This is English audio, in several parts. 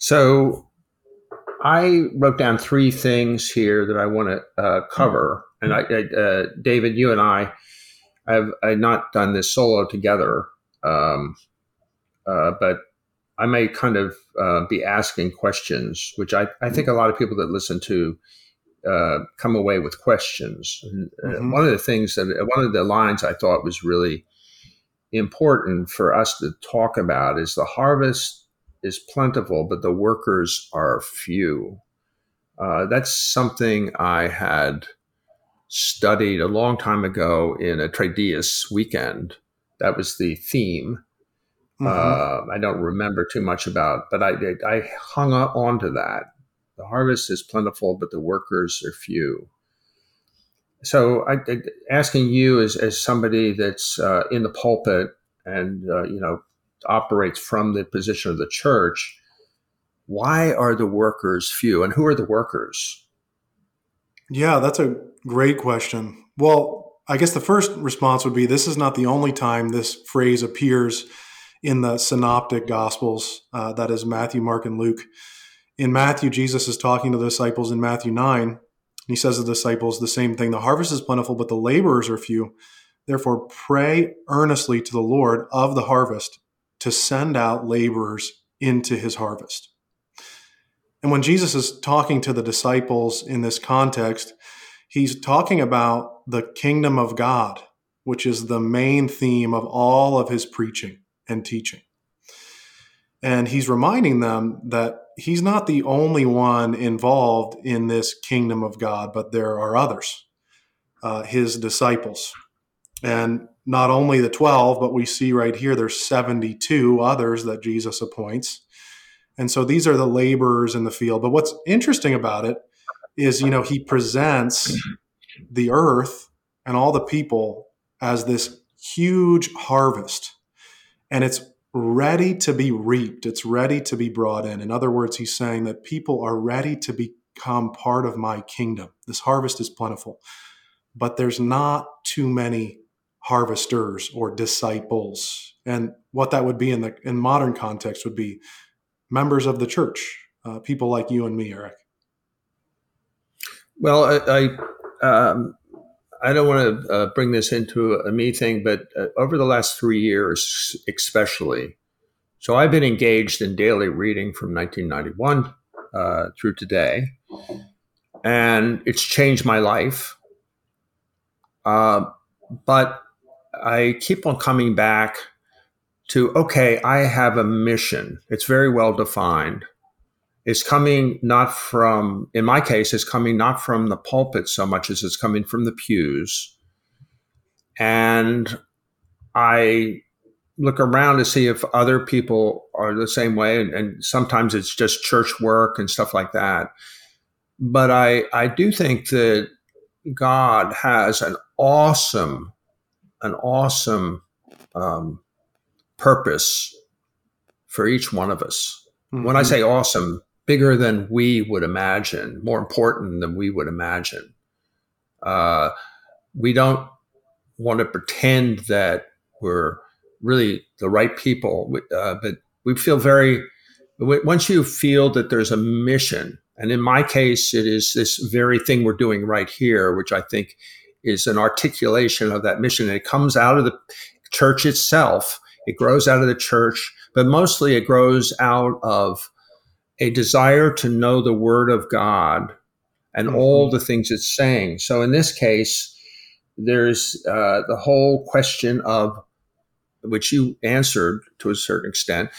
So I wrote down three things here that I want to uh, cover. And I, I uh, David, you and I have I've not done this solo together, um, uh, but I may kind of uh, be asking questions, which I, I think a lot of people that listen to uh, come away with questions. And, uh, mm-hmm. One of the things that one of the lines I thought was really important for us to talk about is the harvest is plentiful, but the workers are few. Uh, that's something I had studied a long time ago in a Tres Dias weekend. That was the theme. Mm-hmm. Uh, I don't remember too much about, but I I hung on to that. The harvest is plentiful, but the workers are few. So, I, I, asking you as, as somebody that's uh, in the pulpit and uh, you know operates from the position of the church, why are the workers few and who are the workers? Yeah, that's a great question. Well, I guess the first response would be this is not the only time this phrase appears in the synoptic gospels uh, that is Matthew, Mark, and Luke. In Matthew, Jesus is talking to the disciples in Matthew 9. and He says to the disciples the same thing The harvest is plentiful, but the laborers are few. Therefore, pray earnestly to the Lord of the harvest to send out laborers into his harvest. And when Jesus is talking to the disciples in this context, he's talking about the kingdom of God, which is the main theme of all of his preaching and teaching. And he's reminding them that he's not the only one involved in this kingdom of God, but there are others, uh, his disciples. And not only the 12, but we see right here there's 72 others that Jesus appoints. And so these are the laborers in the field. But what's interesting about it is, you know, he presents the earth and all the people as this huge harvest. And it's ready to be reaped, it's ready to be brought in. In other words, he's saying that people are ready to become part of my kingdom. This harvest is plentiful, but there's not too many harvesters or disciples. And what that would be in the in modern context would be members of the church, uh, people like you and me, Eric. Well, I I, um, I don't want to uh, bring this into a me thing, but uh, over the last three years, especially, so I've been engaged in daily reading from 1991 uh, through today, and it's changed my life. Uh, but I keep on coming back to okay, I have a mission. It's very well defined. It's coming not from, in my case, it's coming not from the pulpit so much as it's coming from the pews. And I look around to see if other people are the same way. And, and sometimes it's just church work and stuff like that. But I, I do think that God has an awesome an awesome um, purpose for each one of us. Mm-hmm. When I mm-hmm. say awesome, bigger than we would imagine, more important than we would imagine. Uh, we don't want to pretend that we're really the right people, uh, but we feel very, once you feel that there's a mission, and in my case, it is this very thing we're doing right here, which I think is an articulation of that mission. And it comes out of the church itself. It grows out of the church, but mostly it grows out of a desire to know the word of God and mm-hmm. all the things it's saying. So in this case, there's uh, the whole question of which you answered to a certain extent.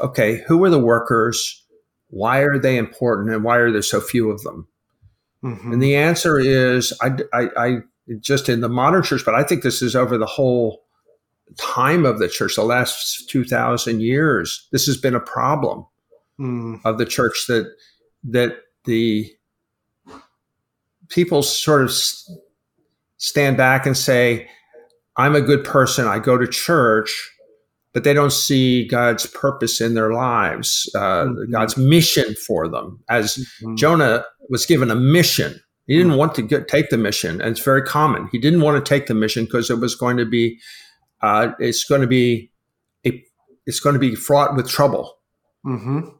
Okay, who are the workers? Why are they important? And why are there so few of them? Mm-hmm. And the answer is, I, I, I, just in the modern church, but I think this is over the whole time of the church, the last 2,000 years, this has been a problem mm. of the church that, that the people sort of stand back and say, I'm a good person, I go to church, but they don't see God's purpose in their lives, uh, mm-hmm. God's mission for them. As mm-hmm. Jonah was given a mission, he didn't mm-hmm. want to get, take the mission, and it's very common. He didn't want to take the mission because it was going to be, uh, it's going to be, a, it's going to be fraught with trouble. Mm-hmm.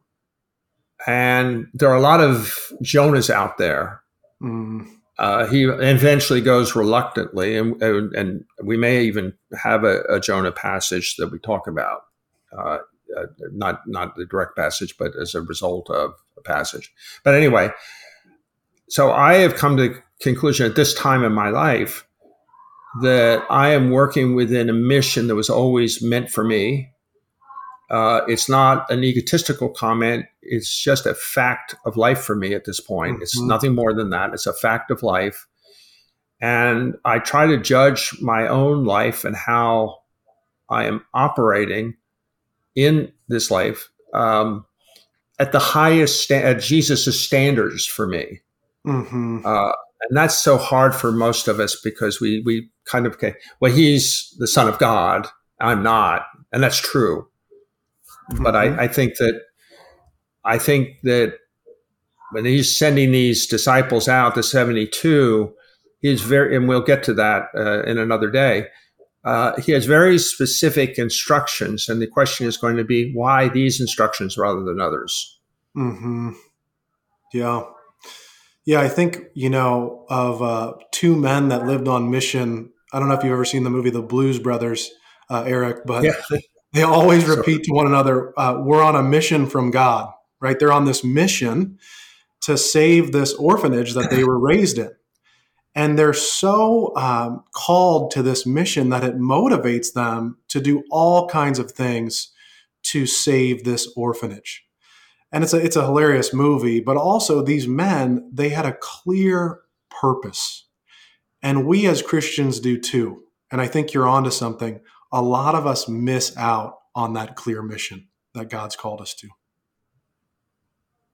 And there are a lot of Jonahs out there. Mm. Uh, he eventually goes reluctantly, and, and we may even have a, a Jonah passage that we talk about. Uh, uh, not not the direct passage, but as a result of a passage. But anyway, so I have come to the conclusion at this time in my life that I am working within a mission that was always meant for me. Uh, it's not an egotistical comment. It's just a fact of life for me at this point. Mm-hmm. It's nothing more than that. It's a fact of life. And I try to judge my own life and how I am operating in this life um, at the highest, sta- at Jesus' standards for me. Mm-hmm. Uh, and that's so hard for most of us because we we kind of okay, well, he's the son of God, I'm not, and that's true. Mm-hmm. But I, mm-hmm. I think that I think that when he's sending these disciples out, the seventy-two, he's very, and we'll get to that uh, in another day. Uh, he has very specific instructions, and the question is going to be why these instructions rather than others. Hmm. Yeah. Yeah, I think you know of uh, two men that lived on mission. I don't know if you've ever seen the movie The Blues Brothers, uh, Eric, but yeah. they always repeat to one another, uh, "We're on a mission from God." Right? They're on this mission to save this orphanage that they were raised in, and they're so um, called to this mission that it motivates them to do all kinds of things to save this orphanage and it's a it's a hilarious movie but also these men they had a clear purpose. And we as christians do too. And i think you're onto something. A lot of us miss out on that clear mission that god's called us to